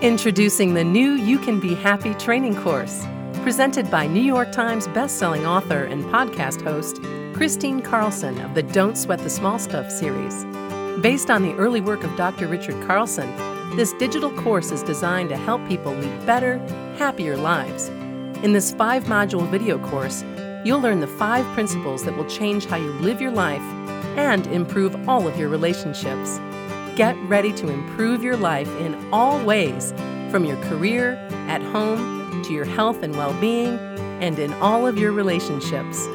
Introducing the new You Can Be Happy training course, presented by New York Times bestselling author and podcast host Christine Carlson of the Don't Sweat the Small Stuff series. Based on the early work of Dr. Richard Carlson, this digital course is designed to help people lead better, happier lives. In this five module video course, you'll learn the five principles that will change how you live your life and improve all of your relationships. Get ready to improve your life in all ways, from your career, at home, to your health and well being, and in all of your relationships.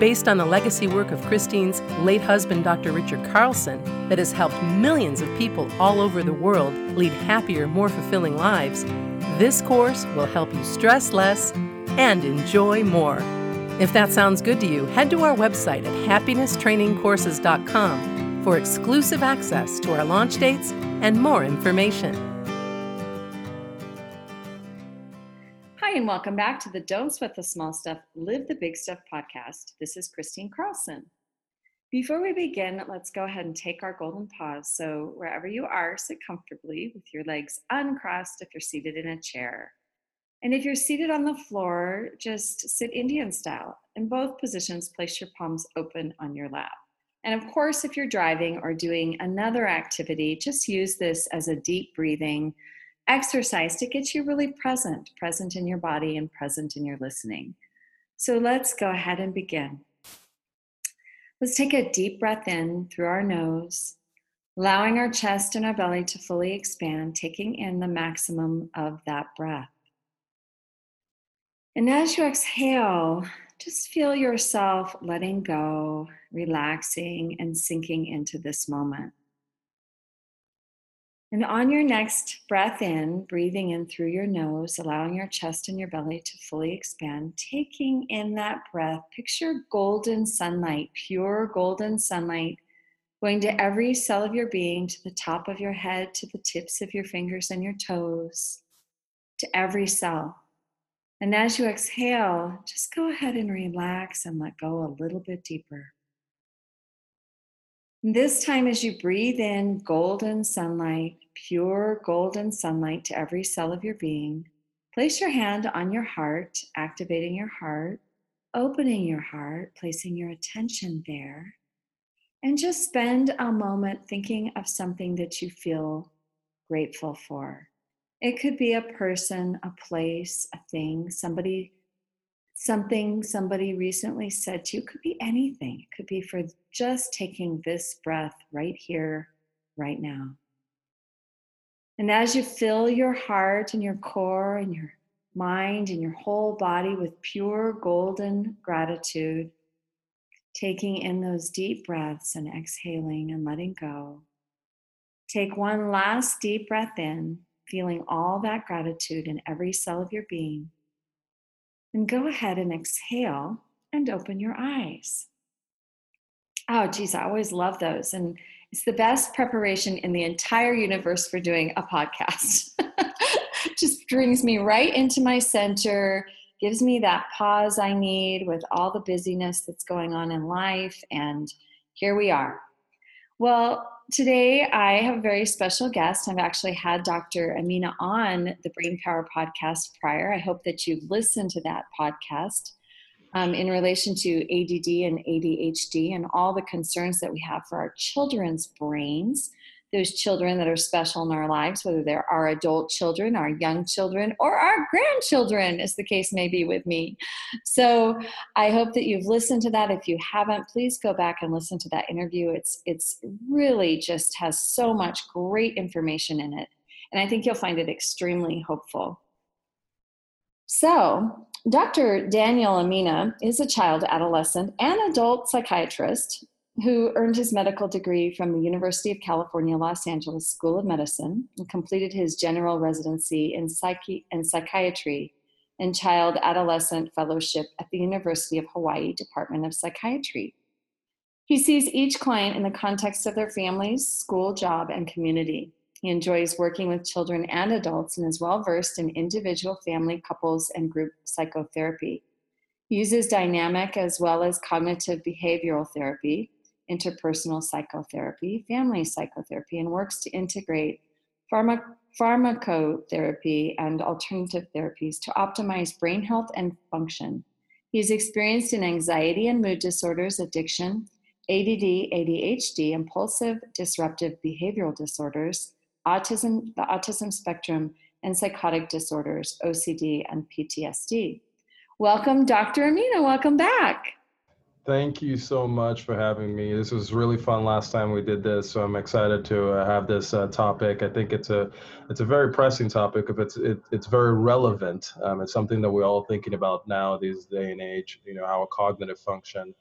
Based on the legacy work of Christine's late husband, Dr. Richard Carlson, that has helped millions of people all over the world lead happier, more fulfilling lives, this course will help you stress less and enjoy more. If that sounds good to you, head to our website at happinesstrainingcourses.com for exclusive access to our launch dates and more information. Hi, and welcome back to the Don't Sweat the Small Stuff, Live the Big Stuff podcast. This is Christine Carlson. Before we begin, let's go ahead and take our golden pause. So, wherever you are, sit comfortably with your legs uncrossed if you're seated in a chair. And if you're seated on the floor, just sit Indian style. In both positions, place your palms open on your lap. And of course, if you're driving or doing another activity, just use this as a deep breathing exercise to get you really present, present in your body and present in your listening. So let's go ahead and begin. Let's take a deep breath in through our nose, allowing our chest and our belly to fully expand, taking in the maximum of that breath. And as you exhale, just feel yourself letting go, relaxing, and sinking into this moment. And on your next breath in, breathing in through your nose, allowing your chest and your belly to fully expand, taking in that breath, picture golden sunlight, pure golden sunlight, going to every cell of your being, to the top of your head, to the tips of your fingers and your toes, to every cell. And as you exhale, just go ahead and relax and let go a little bit deeper. This time, as you breathe in golden sunlight, pure golden sunlight to every cell of your being, place your hand on your heart, activating your heart, opening your heart, placing your attention there, and just spend a moment thinking of something that you feel grateful for. It could be a person, a place, a thing, somebody, something somebody recently said to you. It could be anything. It could be for just taking this breath right here, right now. And as you fill your heart and your core and your mind and your whole body with pure golden gratitude, taking in those deep breaths and exhaling and letting go. Take one last deep breath in feeling all that gratitude in every cell of your being. And go ahead and exhale and open your eyes. Oh, geez, I always love those. And it's the best preparation in the entire universe for doing a podcast. Just brings me right into my center, gives me that pause I need with all the busyness that's going on in life. And here we are. Well, today I have a very special guest. I've actually had Dr. Emina on the Brain Power podcast prior. I hope that you've listened to that podcast um, in relation to ADD and ADHD and all the concerns that we have for our children's brains those children that are special in our lives, whether they're our adult children, our young children, or our grandchildren, as the case may be with me. So I hope that you've listened to that. If you haven't, please go back and listen to that interview. It's it's really just has so much great information in it. And I think you'll find it extremely hopeful. So, Dr. Daniel Emina is a child, adolescent, and adult psychiatrist who earned his medical degree from the University of California, Los Angeles School of Medicine and completed his general residency in, psychiatry and child adolescent fellowship at the University of Hawaii Department of Psychiatry. He sees each client in the context of their families, school, job, and community. He enjoys working with children and adults and is well versed in individual, family, couples, and group psychotherapy. He uses dynamic as well as cognitive behavioral therapy interpersonal psychotherapy, family psychotherapy, and works to integrate pharma- pharmacotherapy and alternative therapies to optimize brain health and function. He is experienced in anxiety and mood disorders, addiction, ADD, ADHD, impulsive disruptive behavioral disorders, autism, the autism spectrum, and psychotic disorders, OCD, and PTSD. Welcome, Dr. Emina. Welcome back. Thank you so much for having me. This was really fun last time we did this, so I'm excited to uh, have this uh, topic. I think it's a it's a very pressing topic. If it's it, it's very relevant. Um, it's something that we're all thinking about now, these day and age. You know, our cognitive function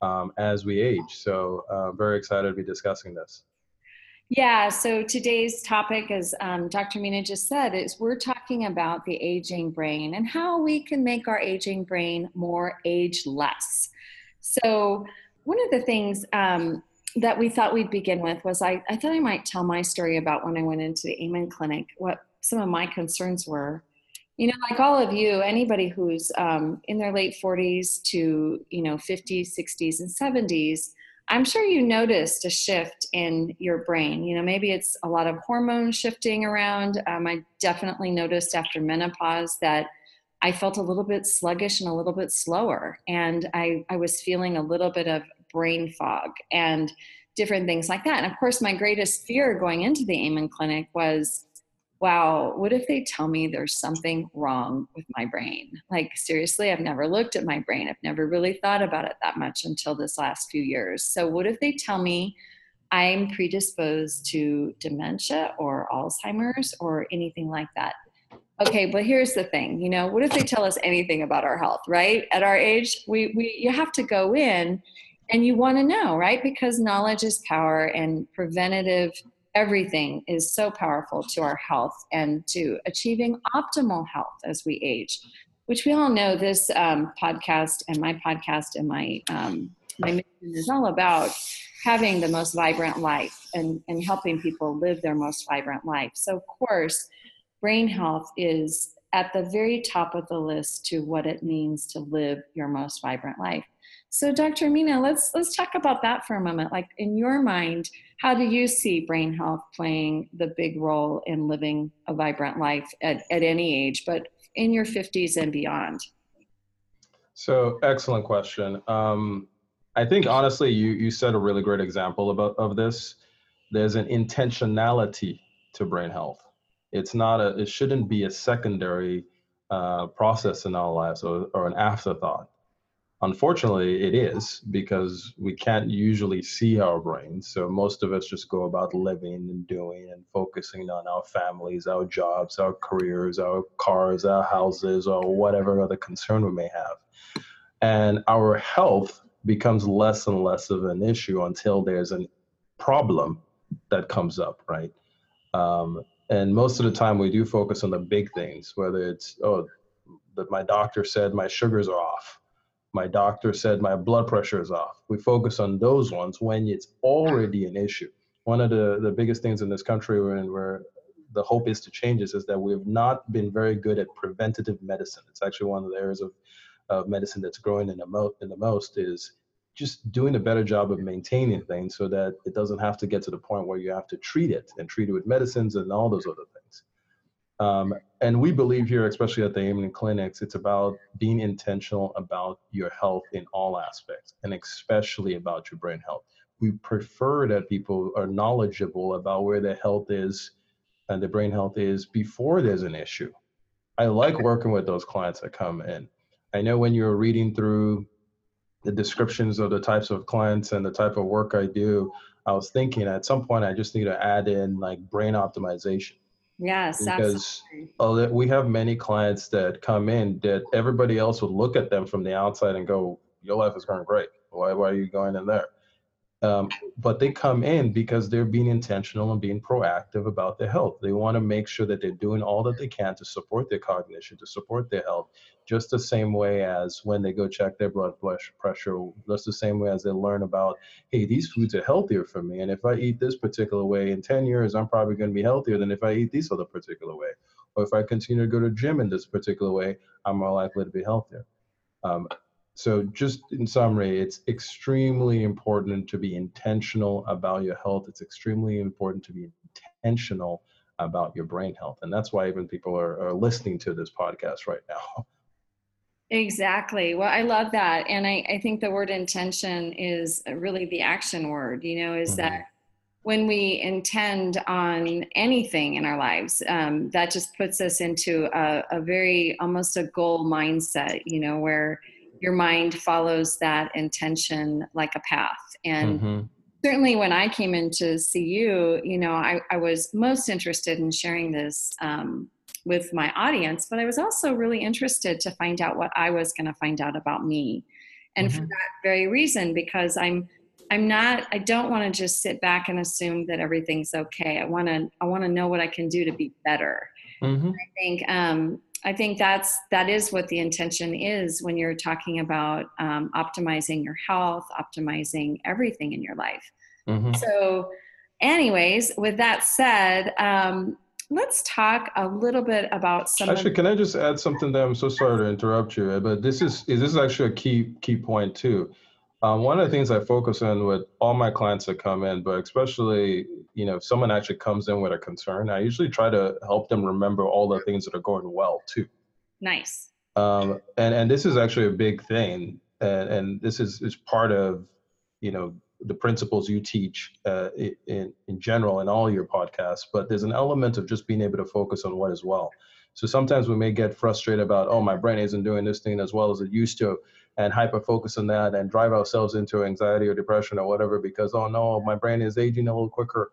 um, as we age. So, uh, very excited to be discussing this. Yeah. So today's topic, as um, Dr. Mina just said, is we're talking about the aging brain and how we can make our aging brain more ageless. So, one of the things um, that we thought we'd begin with was I, I thought I might tell my story about when I went into the Amen Clinic, what some of my concerns were. You know, like all of you, anybody who's um, in their late 40s to, you know, 50s, 60s, and 70s, I'm sure you noticed a shift in your brain. You know, maybe it's a lot of hormone shifting around. Um, I definitely noticed after menopause that I felt a little bit sluggish and a little bit slower. And I, I was feeling a little bit of brain fog and different things like that. And of course, my greatest fear going into the Amen Clinic was wow, what if they tell me there's something wrong with my brain? Like, seriously, I've never looked at my brain. I've never really thought about it that much until this last few years. So, what if they tell me I'm predisposed to dementia or Alzheimer's or anything like that? Okay but here's the thing you know what if they tell us anything about our health right? At our age we, we you have to go in and you want to know right? Because knowledge is power and preventative everything is so powerful to our health and to achieving optimal health as we age which we all know this um, podcast and my podcast and my um, my mission is all about having the most vibrant life and, and helping people live their most vibrant life. So of course brain health is at the very top of the list to what it means to live your most vibrant life. So, Dr. Mina, let's let's talk about that for a moment. Like in your mind, how do you see brain health playing the big role in living a vibrant life at, at any age, but in your 50s and beyond? So, excellent question. Um, I think honestly, you you set a really great example about of this. There's an intentionality to brain health it's not a it shouldn't be a secondary uh, process in our lives or, or an afterthought. Unfortunately it is because we can't usually see our brains so most of us just go about living and doing and focusing on our families our jobs our careers our cars our houses or whatever other concern we may have. And our health becomes less and less of an issue until there's a problem that comes up right? Um, and most of the time we do focus on the big things whether it's oh that my doctor said my sugars are off. My doctor said my blood pressure is off. We focus on those ones when it's already an issue. One of the, the biggest things in this country where the hope is to change this is that we've not been very good at preventative medicine. It's actually one of the areas of, of medicine that's growing in the, mo- in the most is just doing a better job of maintaining things so that it doesn't have to get to the point where you have to treat it and treat it with medicines and all those other things. Um, and we believe here, especially at the Amen clinics, it's about being intentional about your health in all aspects, and especially about your brain health. We prefer that people are knowledgeable about where their health is and their brain health is before there's an issue. I like working with those clients that come in. I know when you're reading through the descriptions of the types of clients and the type of work I do, I was thinking at some point I just need to add in like brain optimization. Yes, because absolutely. we have many clients that come in that everybody else would look at them from the outside and go, "Your life is going great. Why, why are you going in there?" Um, but they come in because they're being intentional and being proactive about their health. They want to make sure that they're doing all that they can to support their cognition, to support their health, just the same way as when they go check their blood pressure, just the same way as they learn about, hey, these foods are healthier for me. And if I eat this particular way in 10 years, I'm probably going to be healthier than if I eat this other particular way. Or if I continue to go to gym in this particular way, I'm more likely to be healthier. Um, so just in summary it's extremely important to be intentional about your health. It's extremely important to be intentional about your brain health. And that's why even people are, are listening to this podcast right now. Exactly. Well i love that. And I, I think the word intention is really the action word you know is mm-hmm. that when we intend on anything in our lives um, that just puts us into a, a very almost a goal mindset you know where your mind follows that intention like a path. And mm-hmm. certainly when I came in to see you, you know, I, I was most interested in sharing this um, with my audience, but I was also really interested to find out what I was going to find out about me. And mm-hmm. for that very reason, because I'm I'm not I don't want to just sit back and assume that everything's okay. I want to I want to know what I can do to be better. Mm-hmm. I think um, I think that's that is what the intention is when you're talking about um, optimizing your health, optimizing everything in your life. Mm-hmm. So, anyways, with that said, um, let's talk a little bit about some. Actually, can I just add something there? I'm so sorry to interrupt you, but this is this is actually a key key point too. Um, one of the things I focus on with all my clients that come in, but especially, you know, if someone actually comes in with a concern, I usually try to help them remember all the things that are going well too. Nice. Um, and and this is actually a big thing, and and this is is part of, you know, the principles you teach uh, in in general in all your podcasts. But there's an element of just being able to focus on what is well. So sometimes we may get frustrated about, oh, my brain isn't doing this thing as well as it used to and hyper focus on that and drive ourselves into anxiety or depression or whatever because oh no my brain is aging a little quicker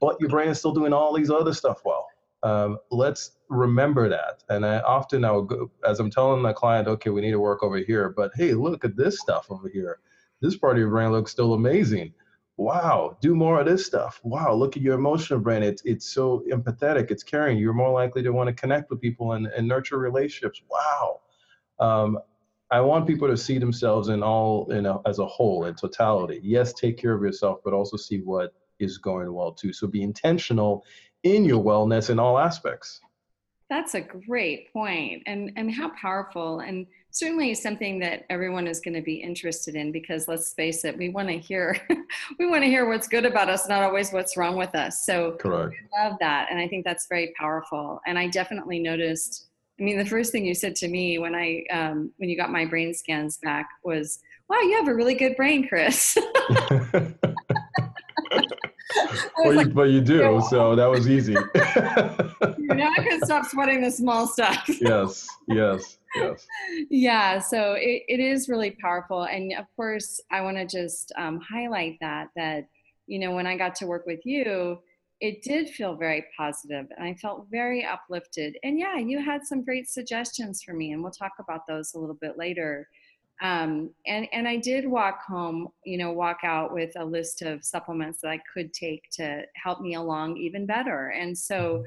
but your brain is still doing all these other stuff well. Um, let's remember that. And i often i'll go as i'm telling my client okay we need to work over here but hey look at this stuff over here. This part of your brain looks still amazing. Wow do more of this stuff. Wow look at your emotional brain. It's it's so empathetic. It's caring. You're more likely to want to connect with people and, and nurture relationships. Wow. Um, I want people to see themselves in all in a, as a whole in totality. Yes, take care of yourself, but also see what is going well too. So be intentional in your wellness in all aspects. That's a great point, and and how powerful, and certainly something that everyone is going to be interested in because let's face it, we want to hear we want to hear what's good about us, not always what's wrong with us. So correct. I love that, and I think that's very powerful. And I definitely noticed I mean, the first thing you said to me when I um, when you got my brain scans back was, "Wow, you have a really good brain, Chris." well, like, you, but you do, yeah. so that was easy. You now I can stop sweating the small stuff. yes, yes, yes. Yeah, so it, it is really powerful, and of course, I want to just um, highlight that that you know when I got to work with you it did feel very positive and I felt very uplifted. And yeah, you had some great suggestions for me, and we'll talk about those a little bit later. Um, and and I did walk home, you know, walk out with a list of supplements that I could take to help me along even better. And so,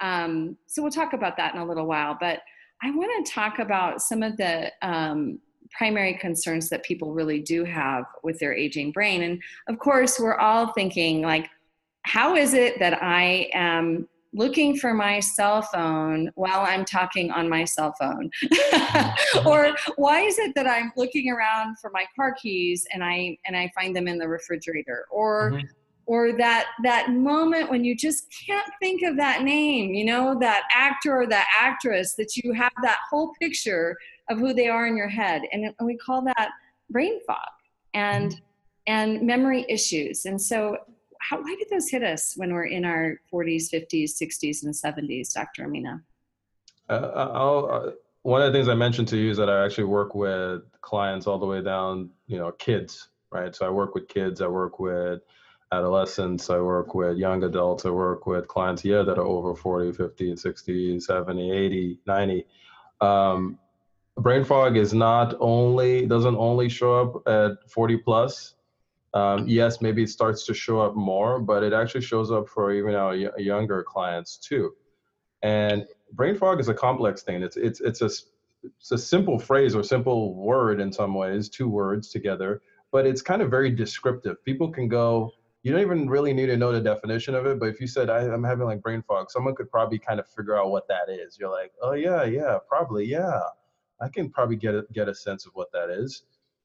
um, so we'll talk about that in a little while. But I want to talk about some of the um, primary concerns that people really do have with their aging brain. And of course, we're all thinking like, how is it that I am looking for my cell phone while I'm talking on my cell phone? or why is it that I'm looking around for my car keys and I and I find them in the refrigerator? Or mm-hmm. or that that moment when you just can't think of that name, you know, that actor or that actress that you have that whole picture of who they are in your head. And we call that brain fog and mm-hmm. and memory issues. And so how, why did those hit us when we're in our 40s, 50s, 60s, and 70s, Dr. Emina? Uh, uh, one of the things I mentioned to you is that I actually work with clients all the way down, you know, kids, right? So I work with kids, I work with adolescents, I work with young adults, I work with clients here that are over 40, 50, 60, 70, 80, 90. Um, brain fog is not only doesn't only show up at 40 plus Um, yes, maybe it starts to show up more, but it actually shows up for even our y- younger clients too. And brain fog is a complex thing. It's it's it's a it's a simple phrase or simple word in some ways, two words together, but it's kind of very descriptive. People can go, you don't even really need to know the definition of it, but if you said I, am having like brain fog, someone could probably kind of figure out what that is. You're like, oh yeah, yeah, probably, yeah. I can probably get a, get a sense of what that is.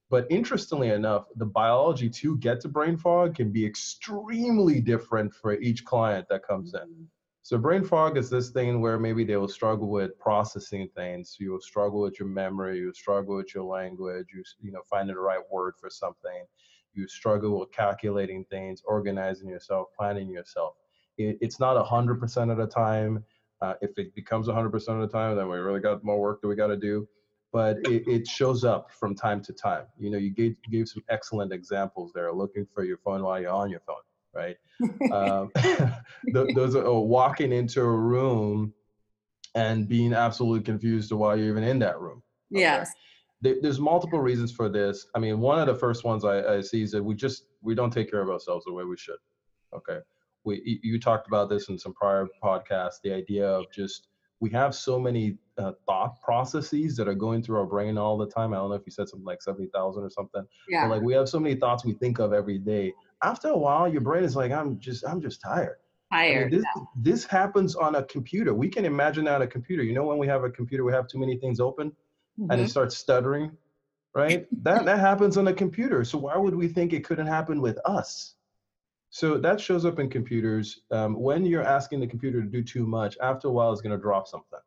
But interestingly enough, the biology to get to brain fog can be extremely different for each client that comes in. Mm-hmm. So brain fog is this thing where maybe they will struggle with processing things. You will struggle with your memory. You will struggle with your language. You you know finding the right word for something. You struggle with calculating things, organizing yourself, planning yourself. It, it's not hundred percent of the time. Uh, if it becomes hundred percent of the time, then we really got more work that we got to do. But it, it, shows up from time to time. You know, you gave, gave some excellent examples there. Looking for your phone while you're on your phone right? um, those are walking into a room and being absolutely confused to why you're even in that room. Okay? Yes. There, there's multiple reasons for this. I mean, one of the first ones I, I see is that we just we don't take care of ourselves the way we should. Okay. We you talked about this in some prior podcasts. The idea of just we have so many uh, thought processes that are going through our brain all the time. I don't know if you said something like 70,000 or something. Yeah. But like we have so many thoughts we think of every day after a while, your brain is like, I'm just, I'm just tired. Tired. I mean, this, yeah. this happens on a computer. We can imagine that on a computer. You know, when we have a computer, we have too many things open mm-hmm. and it mm-hmm. starts stuttering, right? that, that happens on a computer. So why would we think it couldn't happen with us? So that shows up in computers. Um, when you're asking the computer to do too much, after a while, it's going to drop something.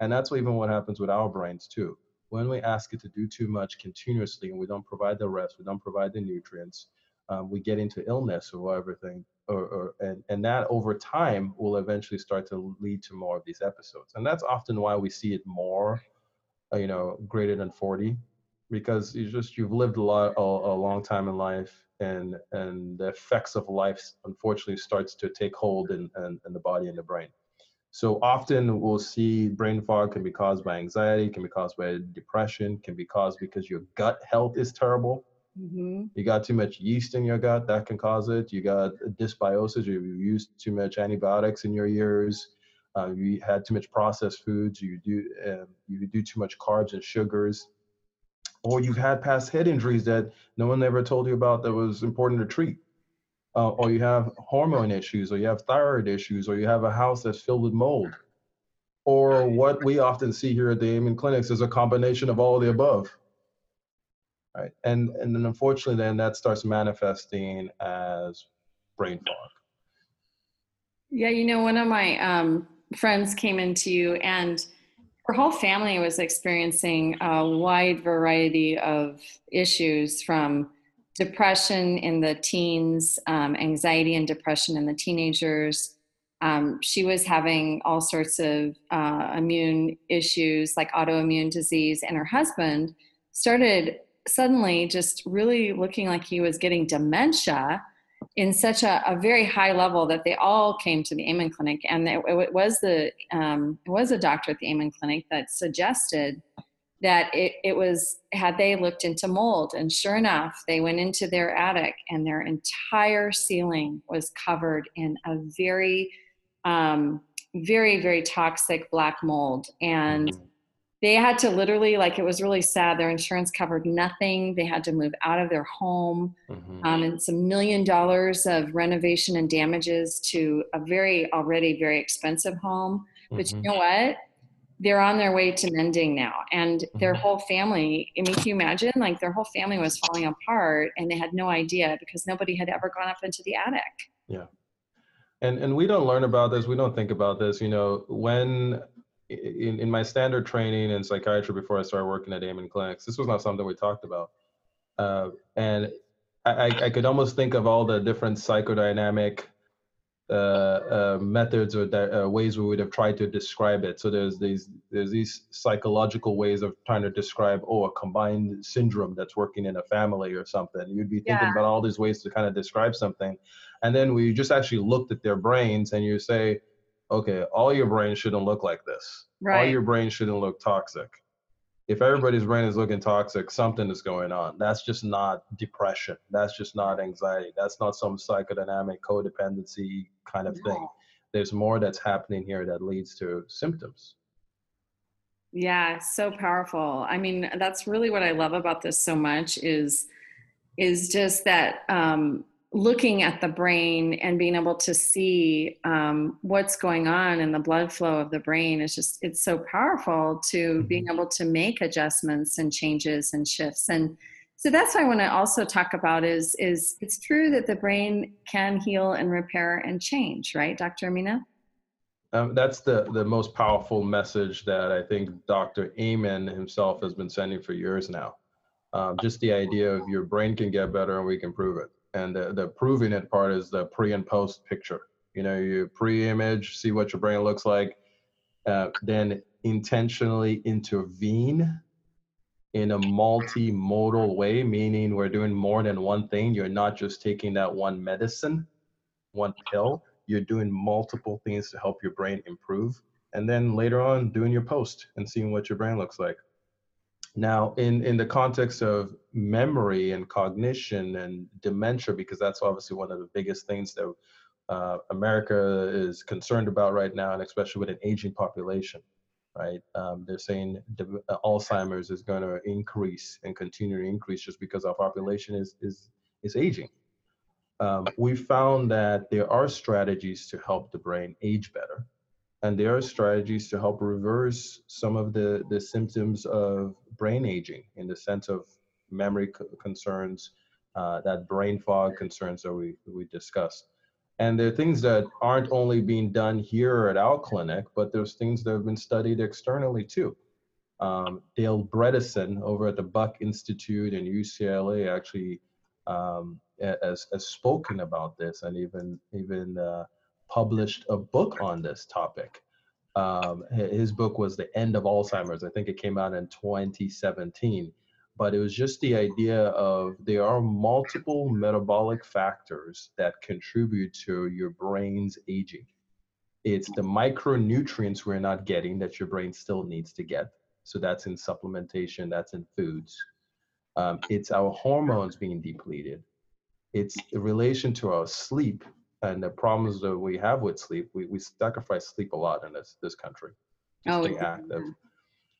And that's even what happens with our brains too. When we ask it to do too much continuously and we don't provide the rest, we don't provide the nutrients, um, we get into illness or everything or, or and, and that over time will eventually start to lead to more of these episodes and that's often why we see it more uh, you know greater than 40 because you just you've lived a lot a, a long time in life and and the effects of life unfortunately starts to take hold in, in, in the body and the brain so often we'll see brain fog can be caused by anxiety can be caused by depression can be caused because your gut health is terrible Mm-hmm. You got too much yeast in your gut, that can cause it. You got dysbiosis, you used too much antibiotics in your ears. Uh, you had too much processed foods. You do uh, you do too much carbs and sugars, or you've had past head injuries that no one ever told you about that was important to treat. Uh, or you have hormone issues, or you have thyroid issues, or you have a house that's filled with mold. Or what we often see here at the Amen Clinics is a combination of all of the above right? And and then unfortunately, then that starts manifesting as brain fog. Yeah, you know, one of my um, friends came into you, and her whole family was experiencing a wide variety of issues from depression in the teens, um, anxiety and depression in the teenagers. Um, she was having all sorts of uh, immune issues like autoimmune disease, and her husband started suddenly just really looking like he was getting dementia in such a, a, very high level that they all came to the Amen Clinic, and it, it was the um, it was a doctor at the Amen Clinic that suggested that it, it was had they looked into mold, and sure enough, they went into their attic, and their entire ceiling was covered in a very um, very very toxic black mold, and mm-hmm they had to literally like it was really sad. Their insurance covered nothing. They had to move out of their home. Mm-hmm. um, and some million dollars of renovation and damages to a very already very expensive home but mm-hmm. you know what? They're on their way to mending now. And their mm-hmm. whole family i mean can you imagine? Like their whole family was falling apart and they had no idea because nobody had ever gone up into the attic. Yeah. And and we don't learn about this. We don't think about this. You know when in, in my standard training in psychiatry before I started working at Amen Clinics, this was not something we talked about. Uh, and I, I could almost think of all the different psychodynamic uh, uh, methods or uh, ways we would have tried to describe it. So there's these there's these psychological ways of trying to describe oh a combined syndrome that's working in a family or something. You'd be thinking yeah. about all these ways to kind of describe something, and then we just actually looked at their brains and you say okay, all your brain shouldn't look like this. Right. All your brain shouldn't look toxic. if everybody's brain is looking toxic, something is going on. That's just not depression. That's just not anxiety. That's not some psychodynamic codependency kind of no. thing. There's more that's happening here that leads to symptoms. Yeah, so powerful. I mean, that's really what I love about this so much is is just that um, looking at the brain and being able to see um, what's going on in the blood flow of the brain is just it's so powerful to mm-hmm. being able to make adjustments and changes and shifts. And so that's what i want to also talk about is is it's true that the brain can heal and repair and change right dr emina? Um, that's the the most powerful message that i think dr amen himself has been sending for years now. Um, just the idea of your brain can get better and we can prove it and the, the proving it part is the pre and post picture. You know you pre-image see what your brain looks like uh, then intentionally intervene in a multimodal way meaning we're doing more than one thing. You're not just taking that one medicine one pill. You're doing multiple things to help your brain improve and then later on doing your post and seeing what your brain looks like now, in, in the context of memory and cognition and dementia, because that's obviously one of the biggest things that uh, America is concerned about right now, and especially with an aging population, right? Um, they're saying Alzheimer's is going to increase and continue to increase just because our population is is is aging. Um, we found that there are strategies to help the brain age better, and there are strategies to help reverse some of the the symptoms of brain aging in the sense of memory concerns, uh, that brain fog concerns that we, we discussed. And there are things that aren't only being done here at our clinic, but there's things that have been studied externally too. Um, Dale Bredesen over at the Buck Institute and UCLA actually um, has, has spoken about this and even even uh, published a book on this topic. Um, his book was The End of Alzheimer's. I think it came out in 2017. But it was just the idea of there are multiple metabolic factors that contribute to your brain's aging. It's the micronutrients we're not getting that your brain still needs to get. So that's in supplementation, that's in foods. Um, it's our hormones being depleted. It's the relation to our sleep and the problems that we have with sleep, we, we sacrifice sleep a lot in this this country. Just oh, active.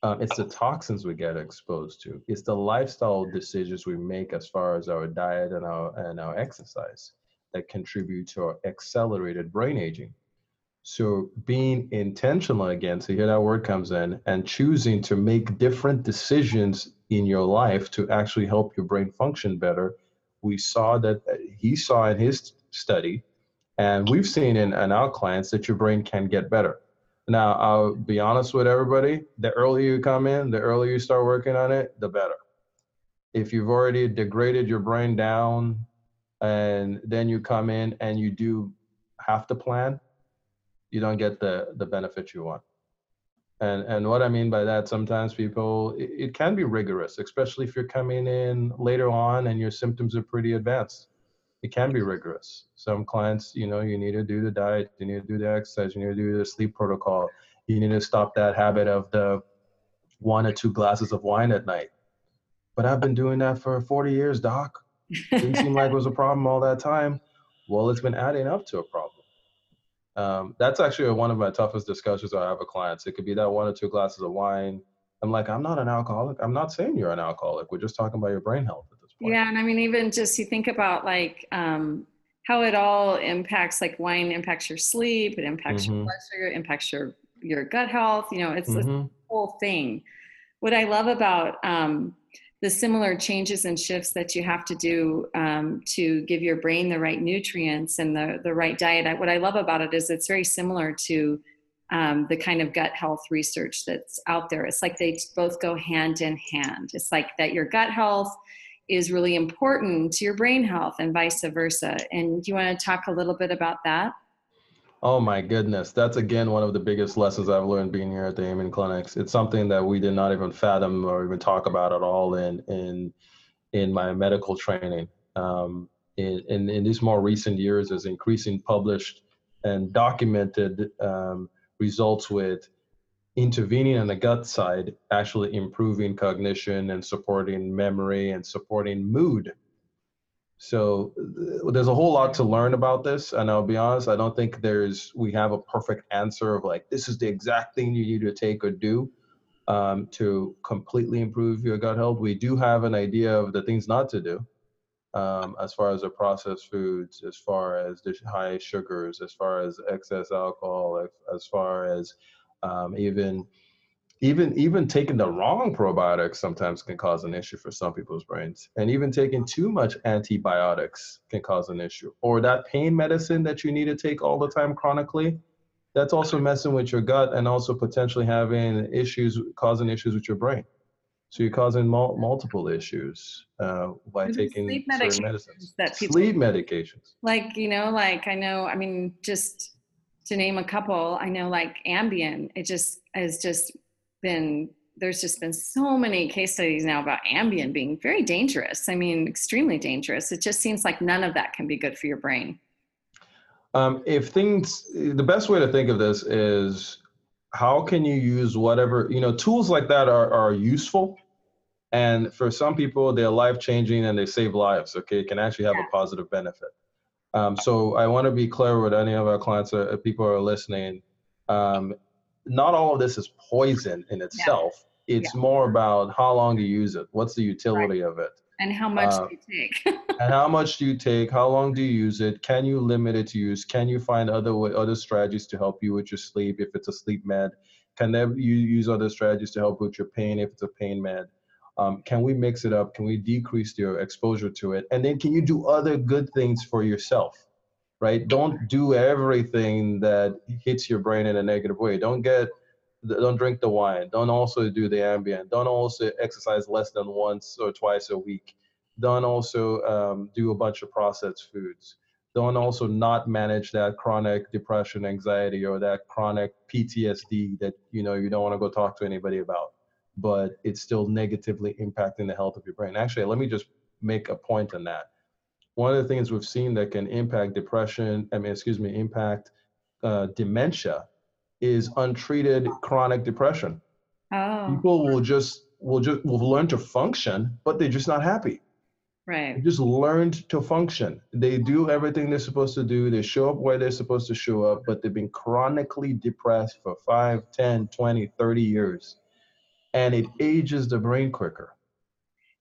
Um, it's the toxins we get exposed to. It's the lifestyle decisions we make as far as our diet and our and our exercise that contribute to our accelerated brain aging. So being intentional again, so here that word comes in, and choosing to make different decisions in your life to actually help your brain function better. We saw that uh, he saw in his study and we've seen in, in our clients that your brain can get better. Now, I'll be honest with everybody the earlier you come in, the earlier you start working on it, the better. If you've already degraded your brain down and then you come in and you do half the plan, you don't get the, the benefit you want. And, and what I mean by that, sometimes people, it, it can be rigorous, especially if you're coming in later on and your symptoms are pretty advanced it can be rigorous. Some clients, you know, you need to do the diet, you need to do the exercise, you need to do the sleep protocol. You need to stop that habit of the one or two glasses of wine at night. But I've been doing that for 40 years, doc. Didn't seem like it was a problem all that time. Well, it's been adding up to a problem. Um, that's actually one of my toughest discussions I have with clients. It could be that one or two glasses of wine. I'm like, I'm not an alcoholic. I'm not saying you're an alcoholic. We're just talking about your brain health. Yeah, and I mean, even just you think about like um, how it all impacts. Like wine impacts your sleep, it impacts mm-hmm. your blood sugar, it impacts your your gut health. You know, it's mm-hmm. the whole thing. What I love about um, the similar changes and shifts that you have to do um, to give your brain the right nutrients and the the right diet. What I love about it is it's very similar to um, the kind of gut health research that's out there. It's like they both go hand in hand. It's like that your gut health is really important to your brain health and vice versa. And do you want to talk a little bit about that? Oh my goodness. That's again one of the biggest lessons I've learned being here at the Amen Clinics. It's something that we did not even fathom or even talk about at all in in in my medical training. Um, in, in, in these more recent years, as increasing published and documented um, results with intervening on the gut side, actually improving cognition and supporting memory and supporting mood. So there's a whole lot to learn about this, and I'll be honest, I don't think there's we have a perfect answer of like this is the exact thing you need to take or do um, to completely improve your gut health. We do have an idea of the things not to do, um, as far as the processed foods, as far as the high sugars, as far as excess alcohol, as far as um, even even even taking the wrong probiotics sometimes can cause an issue for some people's brains. And even taking too much antibiotics can cause an issue. Or that pain medicine that you need to take all the time chronically that's also messing with your gut and also potentially having issues causing issues with your brain. So you're causing mul- multiple issues uh, by taking sleep certain medicines. that people, sleep medications. Like you know like i know i mean just to name a couple i know like ambien it just has just been there's just been so many case studies now about Ambien being very dangerous. I mean, extremely dangerous. It just seems like none of that can be good for your brain. Um, if things, the best way to think of this is how can you use whatever, you know, tools like that are, are useful. And for some people, they're life changing and they save lives. Okay. It can actually have yeah. a positive benefit. Um, so I want to be clear with any of our clients or people who are listening. Um, not all of this is poison in itself. Yeah. It's yeah. more about how long you use it. What's the utility right. of it? And how much uh, do you take? and how much do you take? How long do you use it? Can you limit it to use? Can you find other way, other strategies to help you with your sleep if it's a sleep med? Can you use other strategies to help with your pain if it's a pain med? Um, can we mix it up? Can we decrease your exposure to it? And then can you do other good things for yourself? right? Don't do everything that hits your brain in a negative way. Don't get, don't drink the wine. Don't also do the Ambien. Don't also exercise less than once or twice a week. Don't also um, do a bunch of processed foods. Don't also not manage that chronic depression, anxiety, or that chronic PTSD that you know you don't want to go talk to anybody about, but it's still negatively impacting the health of your brain. Actually, let me just make a point on that one of the things we've seen that can impact depression, I mean, excuse me, impact uh, dementia is untreated chronic depression. Oh. People will just will just will learn to function, but they're just not happy. Right. They just learned to function. They do everything they're supposed to do. They show up where they're supposed to show up, but they've been chronically depressed for 5, 10, 20, 30 years. And it ages the brain quicker.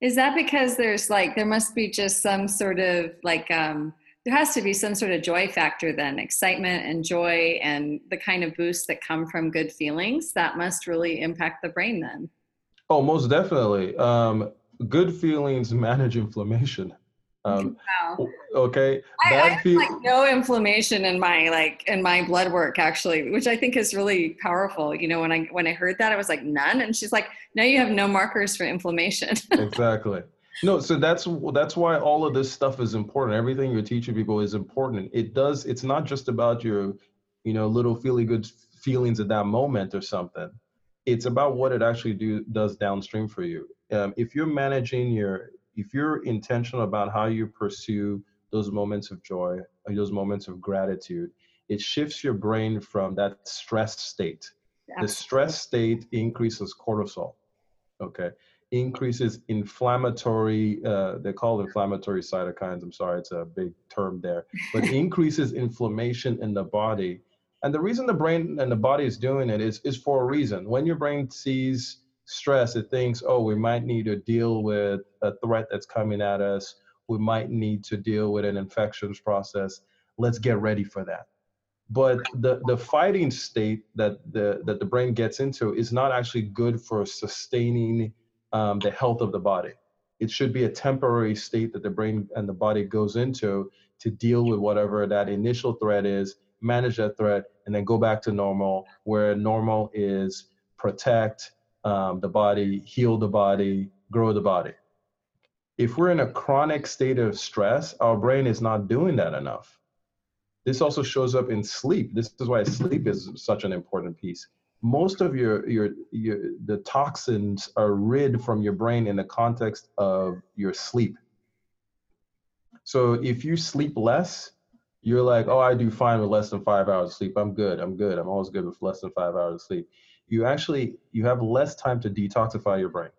Is that because there's like there must be just some sort of like um there has to be some sort of joy factor then excitement and joy and the kind of boosts that come from good feelings that must really impact the brain then? Oh most definitely. Um, good feelings manage inflammation um, wow. Okay. I, I have like no inflammation in my like in my blood work actually, which I think is really powerful. You know, when I when I heard that, I was like none, and she's like, now you have no markers for inflammation. exactly. No, so that's that's why all of this stuff is important. Everything you're teaching people is important. It does. It's not just about your, you know, little feely good feelings at that moment or something. It's about what it actually do does downstream for you. Um, if you're managing your if you're intentional about how you pursue those moments of joy, those moments of gratitude, it shifts your brain from that stress state. The stress state increases cortisol, okay? Increases inflammatory, uh, they call it inflammatory cytokines. I'm sorry, it's a big term there, but increases inflammation in the body. And the reason the brain and the body is doing it is, is for a reason. When your brain sees stress, it thinks, oh, we might need to deal with a threat that's coming at us. We might need to deal with an infections process. Let's get ready for that. But the, the fighting state that the, that the brain gets into is not actually good for sustaining um, the health of the body. It should be a temporary state that the brain and the body goes into to deal with whatever that initial threat is, manage that threat, and then go back to normal, where normal is protect, um, the body, heal the body, grow the body. If we're in a chronic state of stress, our brain is not doing that enough. This also shows up in sleep. This is why sleep is such an important piece. Most of your, your, your the toxins are rid from your brain in the context of your sleep. So if you sleep less, you're like, oh, I do fine with less than five hours of sleep. I'm good. I'm good. I'm always good with less than five hours of sleep you actually you have less time to detoxify your brain.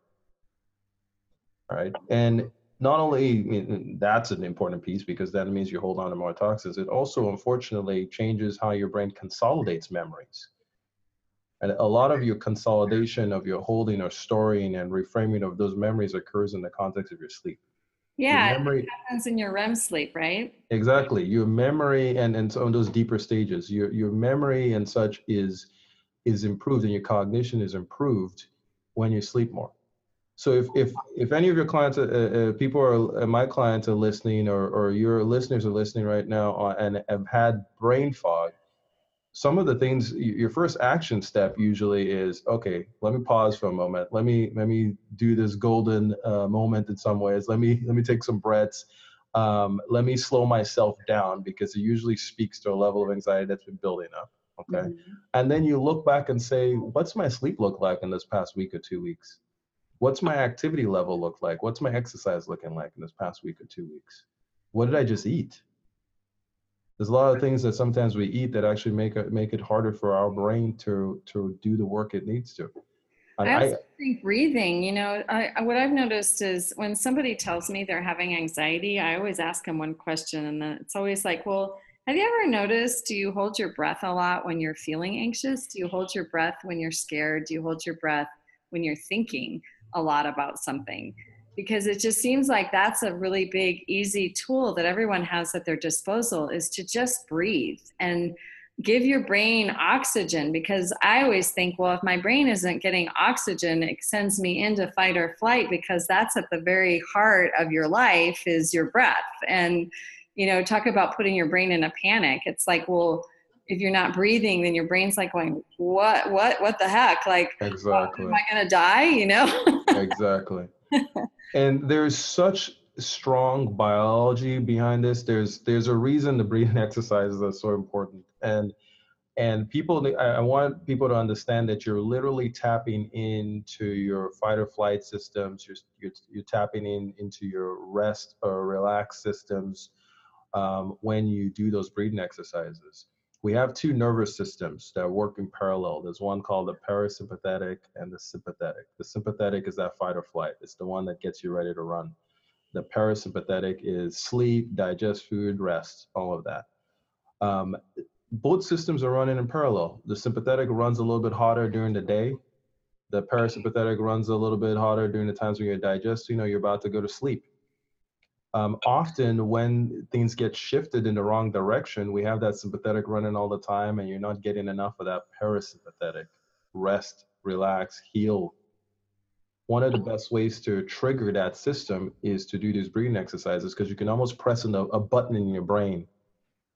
All right, and not only that's an important piece because that means you hold on to more toxins. It also, unfortunately, changes how your brain consolidates memories. And a lot of your consolidation of your holding or storing and reframing of those memories occurs in the context of your sleep. Yeah, your memory, it happens in your REM sleep, right? Exactly. Your memory and and so on those deeper stages, your your memory and such is is improved and your cognition is improved when you sleep more. So if if if any of your clients, uh, uh, people are uh, my clients are listening, or or your listeners are listening right now, and have had brain fog, some of the things your first action step usually is okay let me pause for a moment. Let me let me do this golden uh, moment in some ways. Let me let me take some breaths. Um, let me slow myself down because it usually speaks to a level of anxiety that's been building up okay mm-hmm. and then you look back and say what's my sleep look like in this past week or two weeks what's my activity level look like what's my exercise looking like in this past week or two weeks what did i just eat there's a lot of things that sometimes we eat that actually make it make it harder for our brain to to do the work it needs to. And I also I, think breathing. You know, I, what I've noticed is when somebody tells me they're having anxiety, I always ask them one question, and then it's always like, "Well, have you ever noticed? Do you hold your breath a lot when you're feeling anxious? Do you hold your breath when you're scared? Do you hold your breath when you're thinking a lot about something?" because it just seems like that's a really big easy tool that everyone has at their disposal is to just breathe and give your brain oxygen because i always think well if my brain isn't getting oxygen it sends me into fight or flight because that's at the very heart of your life is your breath and you know talk about putting your brain in a panic. It's like well if you're not breathing then your brain's like going what what what the heck? Like oh, exactly am i gonna die? You know? Exactly. And there's such strong biology behind this. There's there's a reason the breathing exercises are so important, and and people I want people to understand that you're literally tapping into your fight or flight systems. You're you're, you're tapping in into your rest or relax systems um, when you do those breathing exercises we have two nervous systems that work in parallel. There's one called the parasympathetic and the sympathetic. The sympathetic is that fight or flight. It's the one that gets you ready to run. The parasympathetic is sleep, digest food, rest, all of that. Um, both systems are running in parallel. The sympathetic runs a little bit harder during the day. The parasympathetic runs a little bit harder during the times when you're digesting or you're about to go to sleep um, often when things get shifted in the wrong direction, we have that sympathetic running all the time, and you're not getting enough of that parasympathetic rest, relax, heal. One of the best ways to trigger that system is to do these breathing exercises because you can almost press a, a button in your brain.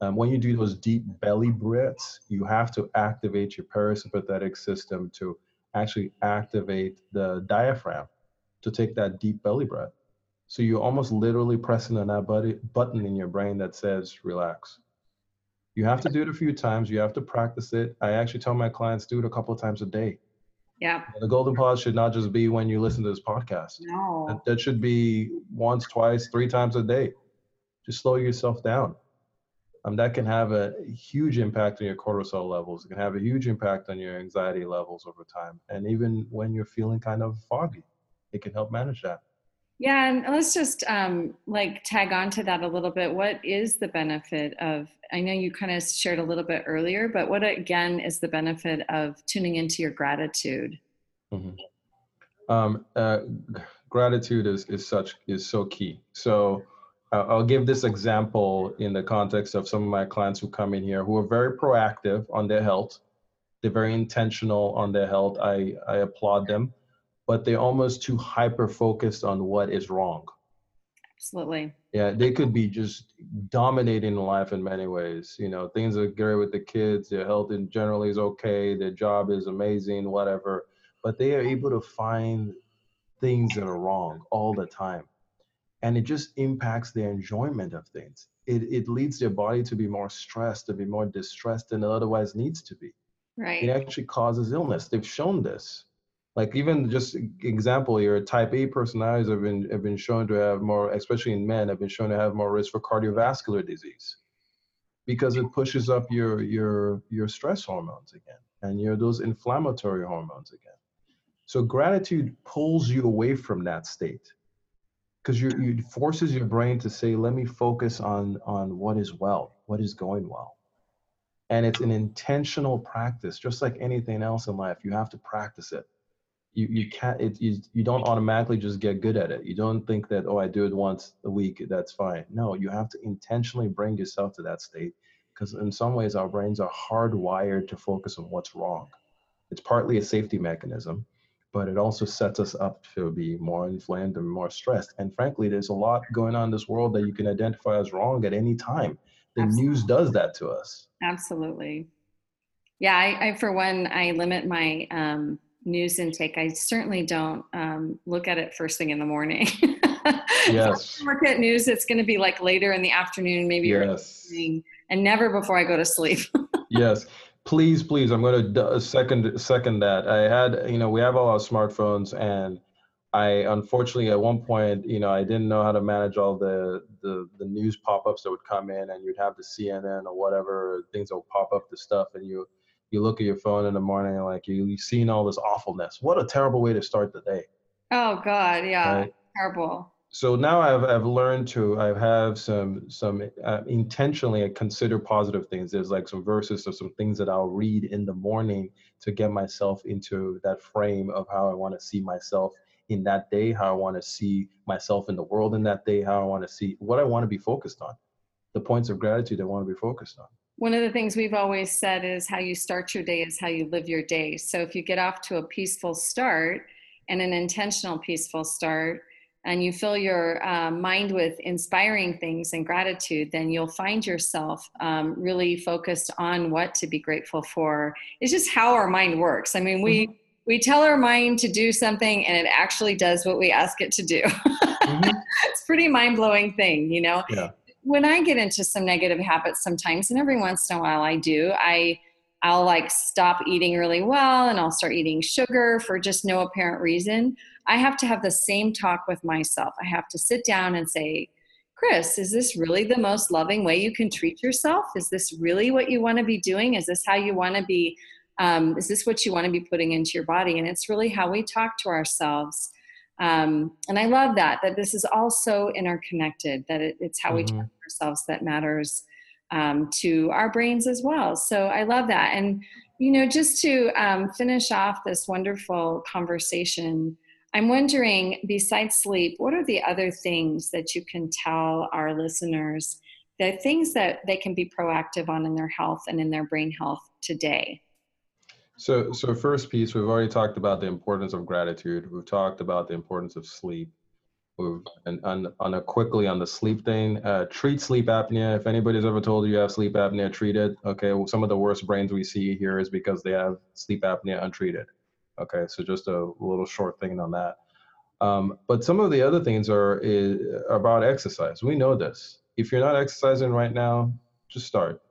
Um, when you do those deep belly breaths, you have to activate your parasympathetic system to actually activate the diaphragm to take that deep belly breath. So you're almost literally pressing on that button in your brain that says relax. You have to do it a few times. You have to practice it. I actually tell my clients do it a couple of times a day. Yeah. The golden pause should not just be when you listen to this podcast. No. That, that should be once, twice, three times a day. Just slow yourself down. Um, that can have a huge impact on your cortisol levels. It can have a huge impact on your anxiety levels over time. And even when you're feeling kind of foggy, it can help manage that. Yeah, and let's just um, like tag on to that a little bit. What is the benefit of? I know you kind of shared a little bit earlier, but what again is the benefit of tuning into your gratitude? Mm-hmm. Um, uh, gratitude is is such is so key. So uh, I'll give this example in the context of some of my clients who come in here who are very proactive on their health. They're very intentional on their health. I I applaud them but they're almost too hyper focused on what is wrong. Absolutely. Yeah, they could be just dominating life in many ways. You know, things are great with the kids, their health in generally is okay, their job is amazing, whatever. But they are able to find things that are wrong all the time. And it just impacts their enjoyment of things. It, it leads their body to be more stressed, to be more distressed than it otherwise needs to be. Right. It actually causes illness. They've shown this like even just example here, type A personalities have been have been shown to have more, especially in men, have been shown to have more risk for cardiovascular disease. because it pushes up your your your stress hormones again and your those inflammatory hormones again. So gratitude pulls you away from that state because you you forces your brain to say, let me focus on on what is well, what is going well. And it's an intentional practice, just like anything else in life. You have to practice it. You you can't it you, you don't automatically just get good at it. You don't think that, oh, I do it once a week, that's fine. No, you have to intentionally bring yourself to that state because in some ways our brains are hardwired to focus on what's wrong. It's partly a safety mechanism but it also sets us up to be more inflamed and more stressed. And frankly, there's a lot going on in this world that you can identify as wrong at any time. The Absolutely. news does that to us. Absolutely. Yeah, I, I for one, I limit my um, news intake. I certainly don't um, look at it first thing in the morning. yes. look at news. It's going to be like later in the afternoon, maybe yes. and never before I go to sleep. yes please please i'm going to second second that i had you know we have all our smartphones and i unfortunately at one point you know i didn't know how to manage all the the, the news pop-ups that would come in and you'd have the cnn or whatever things that would pop up the stuff and you you look at your phone in the morning and like you, you've seen all this awfulness what a terrible way to start the day oh god yeah right? terrible so now I've I've learned to I have some some uh, intentionally consider positive things. There's like some verses or some things that I'll read in the morning to get myself into that frame of how I want to see myself in that day, how I want to see myself in the world in that day, how I want to see what I want to be focused on, the points of gratitude I want to be focused on. One of the things we've always said is how you start your day is how you live your day. So if you get off to a peaceful start and an intentional peaceful start and you fill your uh, mind with inspiring things and gratitude, then you'll find yourself um, really focused on what to be grateful for. It's just how our mind works. I mean, we mm-hmm. we tell our mind to do something, and it actually does what we ask it to do. mm-hmm. It's pretty mind blowing thing, you know. Yeah. When I get into some negative habits, sometimes, and every once in a while, I do. I I'll like stop eating really well, and I'll start eating sugar for just no apparent reason I have to have the same talk with myself. I have to sit down and say, Chris, is this really the most loving way you can treat yourself? Is this really what you want to be doing? Is this how you want to be? Um, is this what you want to be putting into your body? And it's really how we talk to ourselves. Um, and I love that, that this is all so interconnected, that it, it's how mm-hmm. we talk to ourselves that matters um, to our brains as well. So I love that. And, you know, just to um, finish off this wonderful conversation, I'm wondering, besides sleep, what are the other things that you can tell our listeners, the things that they can be proactive on in their health and in their brain health today? So, so first piece, we've already talked about the importance of gratitude. We've talked about the importance of sleep. We've, and on, on a quickly on the sleep thing, uh, treat sleep apnea. If anybody's ever told you you have sleep apnea, treat it. Okay, well, some of the worst brains we see here is because they have sleep apnea untreated. Okay, so just a little short thing on that. Um, but some of the other things are, is, about exercise. We know this. If you're not exercising right now, just start.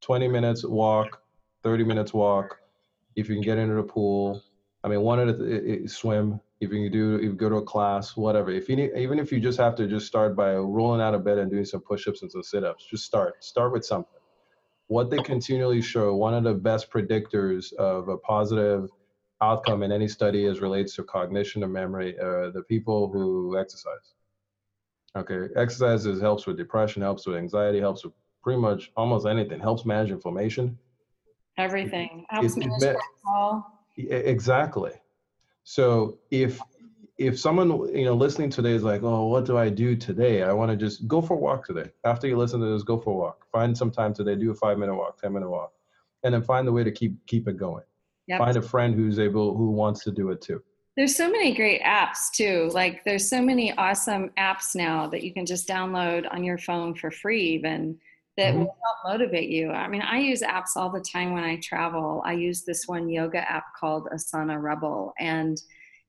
20 minutes walk, 30 minutes walk. If you can get into the pool, I mean, one of the swim. If you can do, if you go to a class, whatever. If you need, even if you just have to just start by rolling out of bed and doing some push-ups and some sit-ups, just start. Start with something. What they continually show, one of the best predictors of a positive outcome in any study as relates to cognition and memory are the people who exercise. Okay, exercise is, helps with depression, helps with anxiety, helps with pretty much almost anything, helps manage inflammation. Everything. Helps it, manage it, Exactly. So if if someone you know listening today is like, oh, what do I do today? I want to just go for a walk today. After you listen to this, go for a walk. Find some time today. Do a five minute walk, ten minute walk, and then find the way to keep keep it going yep. find a friend who's able who wants to do it too there's so many great apps too like there's so many awesome apps now that you can just download on your phone for free even that mm-hmm. will help motivate you i mean i use apps all the time when i travel i use this one yoga app called asana rebel and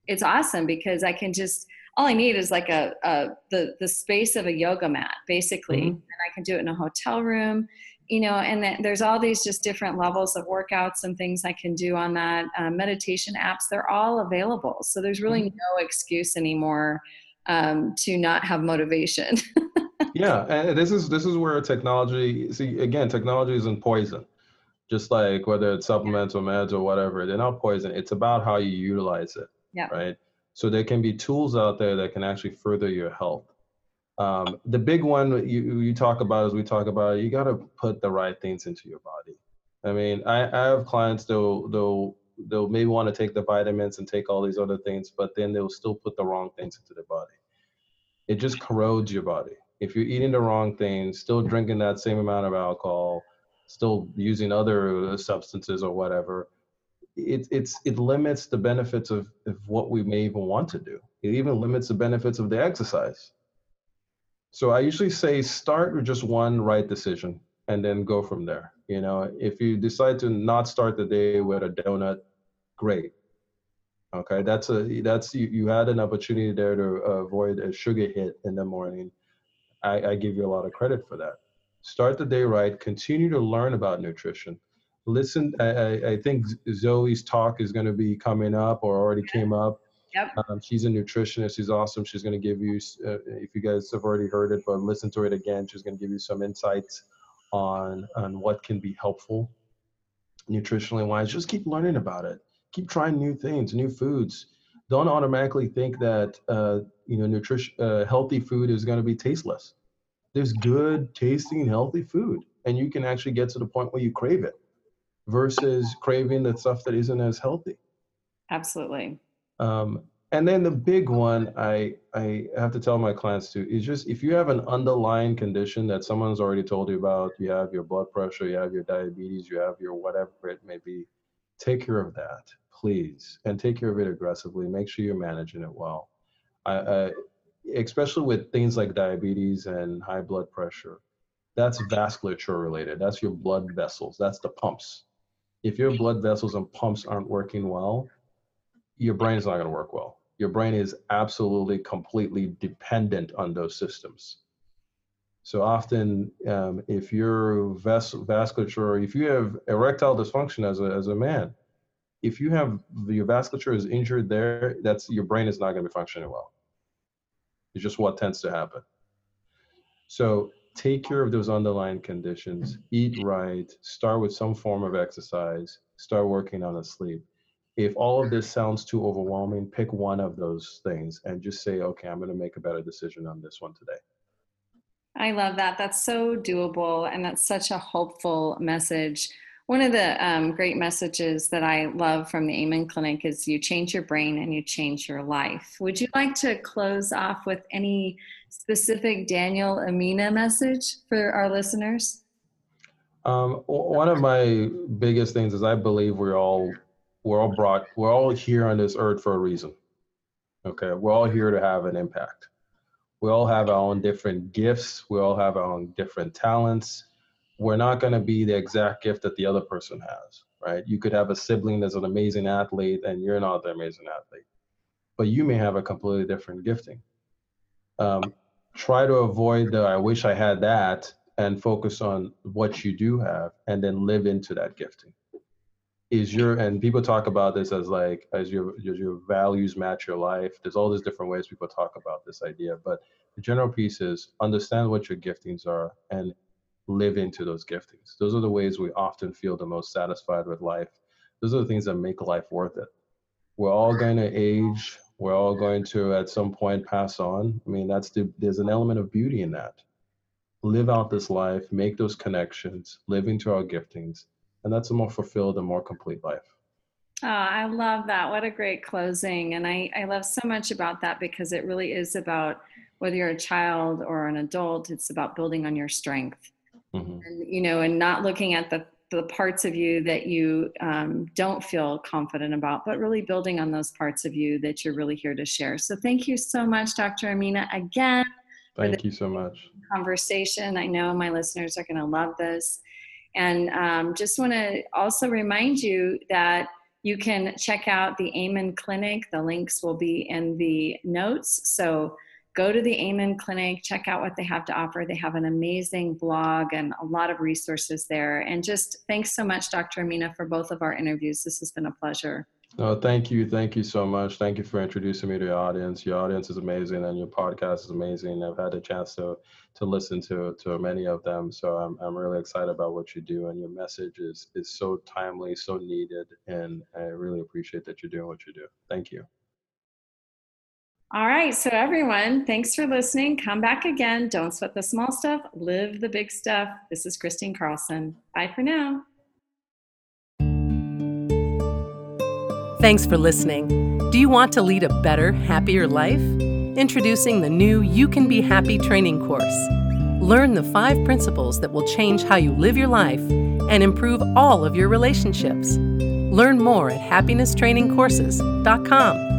it's awesome because i can just all i need is like a, a the the space of a yoga mat basically mm-hmm. and i can do it in a hotel room you know and then there's all these just different levels of workouts and things i can do on that uh, meditation apps they're all available so there's really mm-hmm. no excuse anymore um, to not have motivation Yeah, and this is this is where technology. See, again, technology isn't poison. Just like whether it's supplements or meds or whatever, they're not poison. It's about how you utilize it. Yeah. Right. So there can be tools out there that can actually further your health. Um, the big one you you talk about as we talk about, you got to put the right things into your body. I mean, I, I have clients they'll they'll they'll maybe want to take the vitamins and take all these other things, but then they'll still put the wrong things into their body. It just corrodes your body if you're eating the wrong things, still drinking that same amount of alcohol, still using other uh, substances or whatever, it, it's, it limits the benefits of, of what we may even want to do. It even limits the benefits of the exercise. So I usually say start with just one right decision and then go from there. You know, if you decide to not start the day with a donut, great. Okay, that's a that's you, you had an opportunity there to avoid a sugar hit in the morning I, I give you a lot of credit for that. Start the day right. Continue to learn about nutrition. Listen, I, I think Zoe's talk is going to be coming up or already came up. Yep. Um, she's a nutritionist. She's awesome. She's going to give you, uh, if you guys have already heard it, but listen to it again. She's going to give you some insights on on what can be helpful nutritionally wise. Just keep learning about it. Keep trying new things, new foods don't automatically think that uh, you know nutrition uh, healthy food is going to be tasteless there's good tasting healthy food and you can actually get to the point where you crave it versus craving the stuff that isn't as healthy absolutely um, and then the big one I, I have to tell my clients too is just if you have an underlying condition that someone's already told you about you have your blood pressure you have your diabetes you have your whatever it may be take care of that please, and take care of it aggressively. Make sure you're managing it well. I, especially with things like diabetes and high blood pressure, that's vasculature related. That's your blood vessels. That's the pumps. If your blood vessels and pumps aren't working well, your brain is not going to work well. Your brain is absolutely completely dependent on those systems. So often, um, if your vas- vasculature, if you have erectile dysfunction as a, as a man, if you have your vasculature is injured there, that's your brain is not going to be functioning well. It's just what tends to happen. So take care of those underlying conditions, eat right, start with some form of exercise, start working on the sleep. If all of this sounds too overwhelming, pick one of those things and just say, okay, I'm going to make a better decision on this one today. I love that. That's so doable. And that's such a hopeful message one of the um, great messages that I love from the Amen Clinic is you change your brain and you change your life. Would you like to close off with any specific Daniel Amina message for our listeners? Um, one of my biggest things is I believe we're all we're all brought we're all here on this earth for a reason. Okay, we're all here to have an impact. We all have our own different gifts. We all have our own different talents we're not going to be the exact gift that the other person has, right? You could have a sibling that's an amazing athlete and you're not the amazing athlete, but you may have a completely different gifting. Um, try to avoid the I wish I had that and focus on what you do have and then live into that gifting. Is your and people talk about this as like as your as your values match your life. There's all these different ways people talk about this idea, but the general piece is understand what your giftings are and live into those giftings. Those are the ways we often feel the most satisfied with life. Those are the things that make life worth it. We're all going to age. We're all going to, at some point, pass on. I mean, that's the, there's an element of beauty in that. Live out this life, make those connections, live into our giftings, and that's a more fulfilled and more complete life. Oh, I love that. What a great closing. And I, I love so much about that because it really is about whether you're a child or an adult, it's about building on your strength mm-hmm. and, you know, and not looking at the the parts of you that you um, don't feel confident about, but really building on those parts of you that you're really here to share. So thank you so much, Dr. Emina, again. Thank you so much. Conversation. I know my listeners are going to love this. And um, just want to also remind you that you can check out the Amen Clinic. The links will be in the notes. So go to the Amen Clinic, check out what they have to offer. They have an amazing blog and a lot of resources there. And just thanks so much, Dr. Emina, for both of our interviews. This has been a pleasure. No, thank you. Thank you so much. Thank you for introducing me to your audience. Your audience is amazing and your podcast is amazing. I've had a chance to to listen to to many of them. So I'm I'm really excited about what you do and your message is is so timely, so needed, and I really appreciate that you're doing what you do. Thank you. All right, so everyone, thanks for listening. Come back again. Don't sweat the small stuff, live the big stuff. This is Christine Carlson. Bye for now. Thanks for listening. Do you want to lead a better, happier life? Introducing the new You Can Be Happy training course. Learn the five principles that will change how you live your life and improve all of your relationships. Learn more at happinesstrainingcourses.com.